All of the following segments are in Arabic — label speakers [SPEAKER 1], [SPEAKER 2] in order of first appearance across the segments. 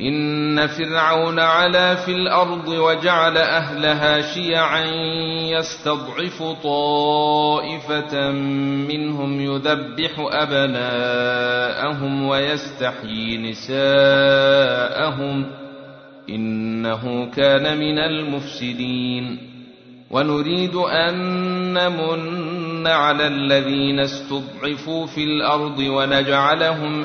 [SPEAKER 1] إن فرعون علا في الأرض وجعل أهلها شيعا يستضعف طائفة منهم يذبح أبناءهم ويستحيي نساءهم إنه كان من المفسدين ونريد أن نمن على الذين استضعفوا في الأرض ونجعلهم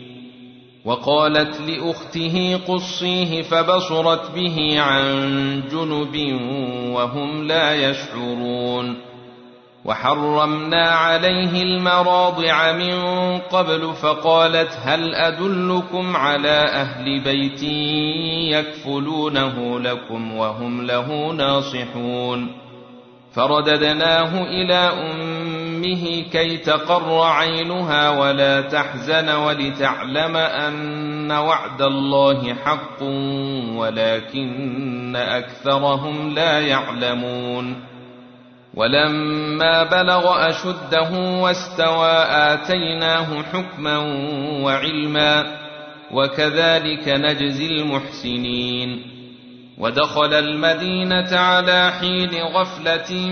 [SPEAKER 1] وقالت لأخته قصيه فبصرت به عن جنب وهم لا يشعرون. وحرمنا عليه المراضع من قبل فقالت هل أدلكم على أهل بيت يكفلونه لكم وهم له ناصحون. فرددناه إلى أمة كي تقر عينها ولا تحزن ولتعلم أن وعد الله حق ولكن أكثرهم لا يعلمون ولما بلغ أشده واستوى آتيناه حكما وعلما وكذلك نجزي المحسنين ودخل المدينة على حين غفلة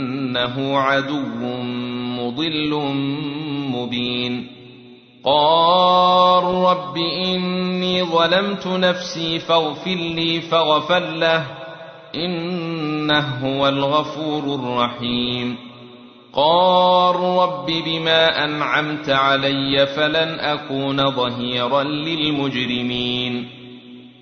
[SPEAKER 1] إنه عدو مضل مبين. قال رب إني ظلمت نفسي فاغفر لي فغفر له إنه هو الغفور الرحيم. قال رب بما أنعمت علي فلن أكون ظهيرا للمجرمين.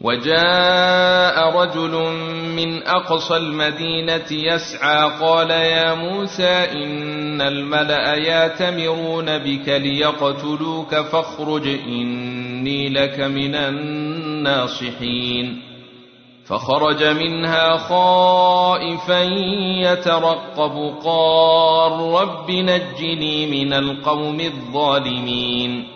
[SPEAKER 1] وجاء رجل من أقصى المدينة يسعى قال يا موسى إن الملأ ياتمرون بك ليقتلوك فاخرج إني لك من الناصحين. فخرج منها خائفا يترقب قال رب نجني من القوم الظالمين.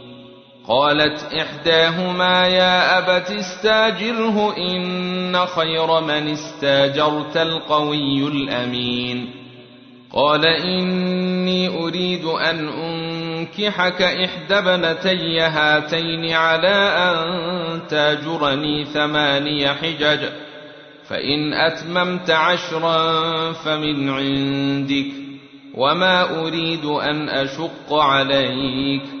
[SPEAKER 1] قالت إحداهما يا أبت استاجره إن خير من استاجرت القوي الأمين. قال إني أريد أن أنكحك إحدى بنتي هاتين على أن تاجرني ثماني حجج فإن أتممت عشرا فمن عندك وما أريد أن أشق عليك.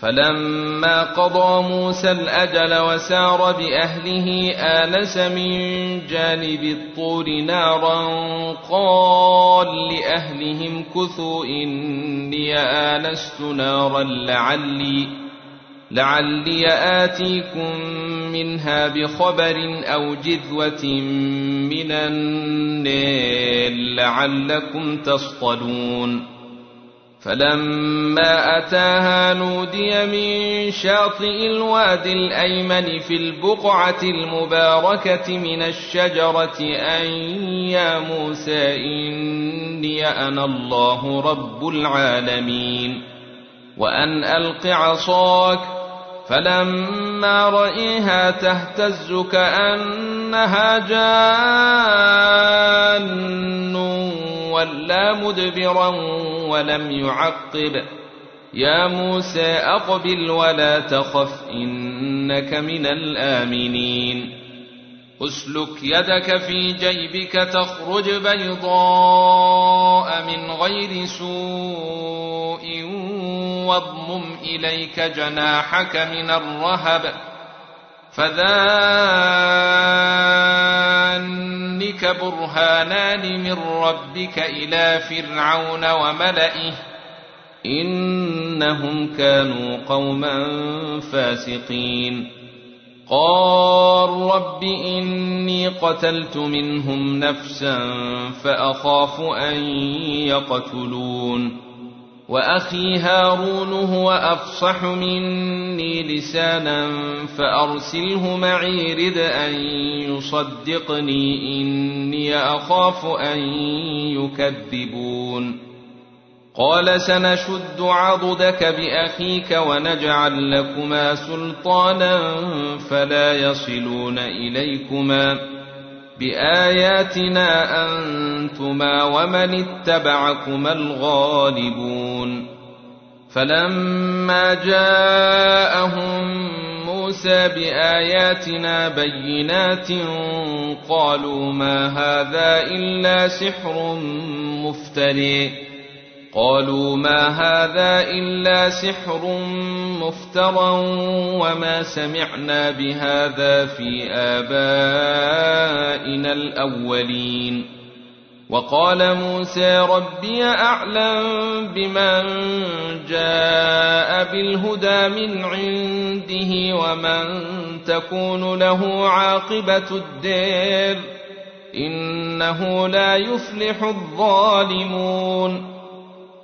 [SPEAKER 1] فلما قضى موسى الأجل وسار بأهله آنس من جانب الطور نارا قال لأهلهم كثوا إني آنست نارا لعلي لعلي آتيكم منها بخبر أو جذوة من النيل لعلكم تصطلون. فلما أتاها نودي من شاطئ الوادي الأيمن في البقعة المباركة من الشجرة أن يا موسى إني أنا الله رب العالمين وأن ألق عصاك فلما رئيها تهتز كأنها جان ولا مدبرا ولم يعقب. يا موسى أقبل ولا تخف إنك من الآمنين. أسلك يدك في جيبك تخرج بيضاء من غير سوء واضمم إليك جناحك من الرهب فذانك برهانان من ربك إلى فرعون وملئه إنهم كانوا قوما فاسقين. قال رب إني قتلت منهم نفسا فأخاف أن يقتلون. وأخي هارون هو أفصح مني لسانا فأرسله معي رد أن يصدقني إني أخاف أن يكذبون. قال سنشد عضدك بأخيك ونجعل لكما سلطانا فلا يصلون إليكما. بآياتنا أنتما ومن اتبعكما الغالبون. فلما جاءهم موسى بآياتنا بينات قالوا ما هذا إلا سحر مفتري. قالوا ما هذا إلا سحر مفترى وما سمعنا بهذا في آبائنا الأولين. وقال موسى ربي أعلم بمن جاء بالهدى من عنده ومن تكون له عاقبة الدير إنه لا يفلح الظالمون.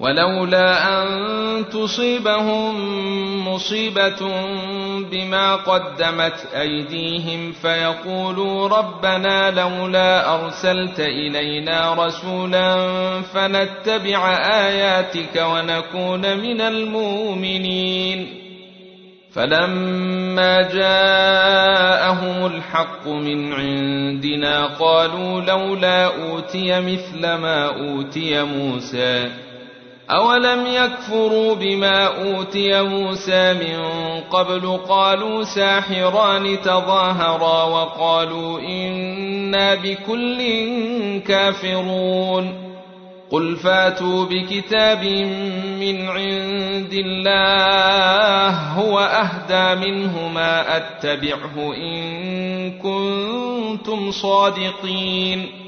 [SPEAKER 1] ولولا أن تصيبهم مصيبة بما قدمت أيديهم فيقولوا ربنا لولا أرسلت إلينا رسولا فنتبع آياتك ونكون من المؤمنين. فلما جاءهم الحق من عندنا قالوا لولا أوتي مثل ما أوتي موسى أولم يكفروا بما أوتي موسى من قبل قالوا ساحران تظاهرا وقالوا إنا بكل كافرون قل فاتوا بكتاب من عند الله هو أهدى منه ما أتبعه إن كنتم صادقين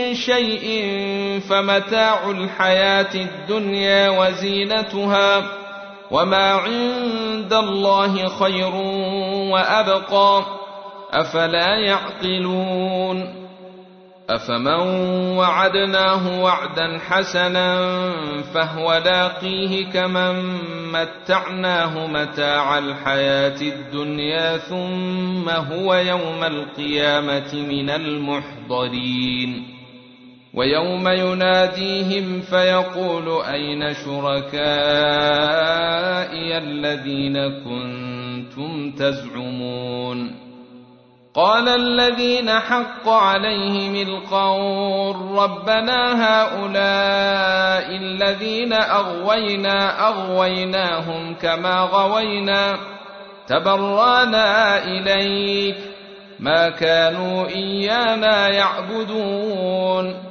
[SPEAKER 1] شيء فمتاع الحياة الدنيا وزينتها وما عند الله خير وأبقى أفلا يعقلون أفمن وعدناه وعدا حسنا فهو لاقيه كمن متعناه متاع الحياة الدنيا ثم هو يوم القيامة من المحضرين ويوم يناديهم فيقول أين شركائي الذين كنتم تزعمون قال الذين حق عليهم القول ربنا هؤلاء الذين أغوينا أغويناهم كما غوينا تبرانا إليك ما كانوا إيانا يعبدون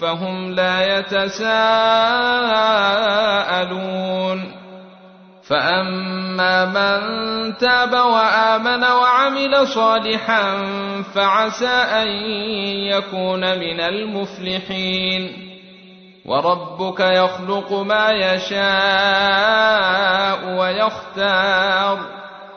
[SPEAKER 1] فهم لا يتساءلون. فأما من تاب وآمن وعمل صالحا فعسى أن يكون من المفلحين. وربك يخلق ما يشاء ويختار.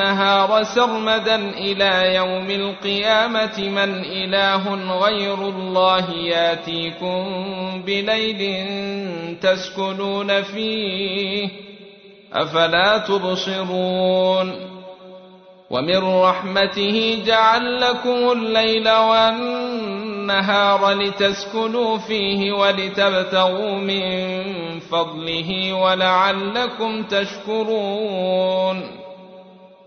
[SPEAKER 1] النهار سرمدا إلى يوم القيامة من إله غير الله ياتيكم بليل تسكنون فيه أفلا تبصرون ومن رحمته جعل لكم الليل والنهار لتسكنوا فيه ولتبتغوا من فضله ولعلكم تشكرون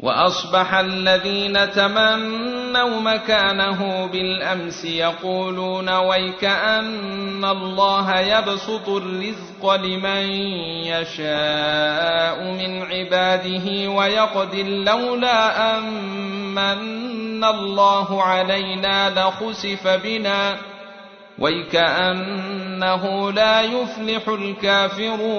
[SPEAKER 1] وأصبح الذين تمنوا مكانه بالأمس يقولون ويك أن الله يبسط الرزق لمن يشاء من عباده ويقدر لولا امن الله علينا لخسف بنا. ويكانه لا يفلح الكافرون.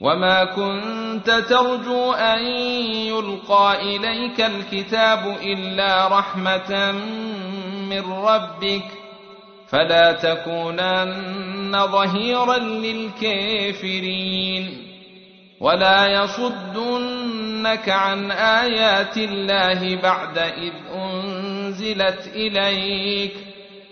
[SPEAKER 1] وما كنت ترجو ان يلقى اليك الكتاب الا رحمه من ربك فلا تكونن ظهيرا للكافرين ولا يصدنك عن ايات الله بعد اذ انزلت اليك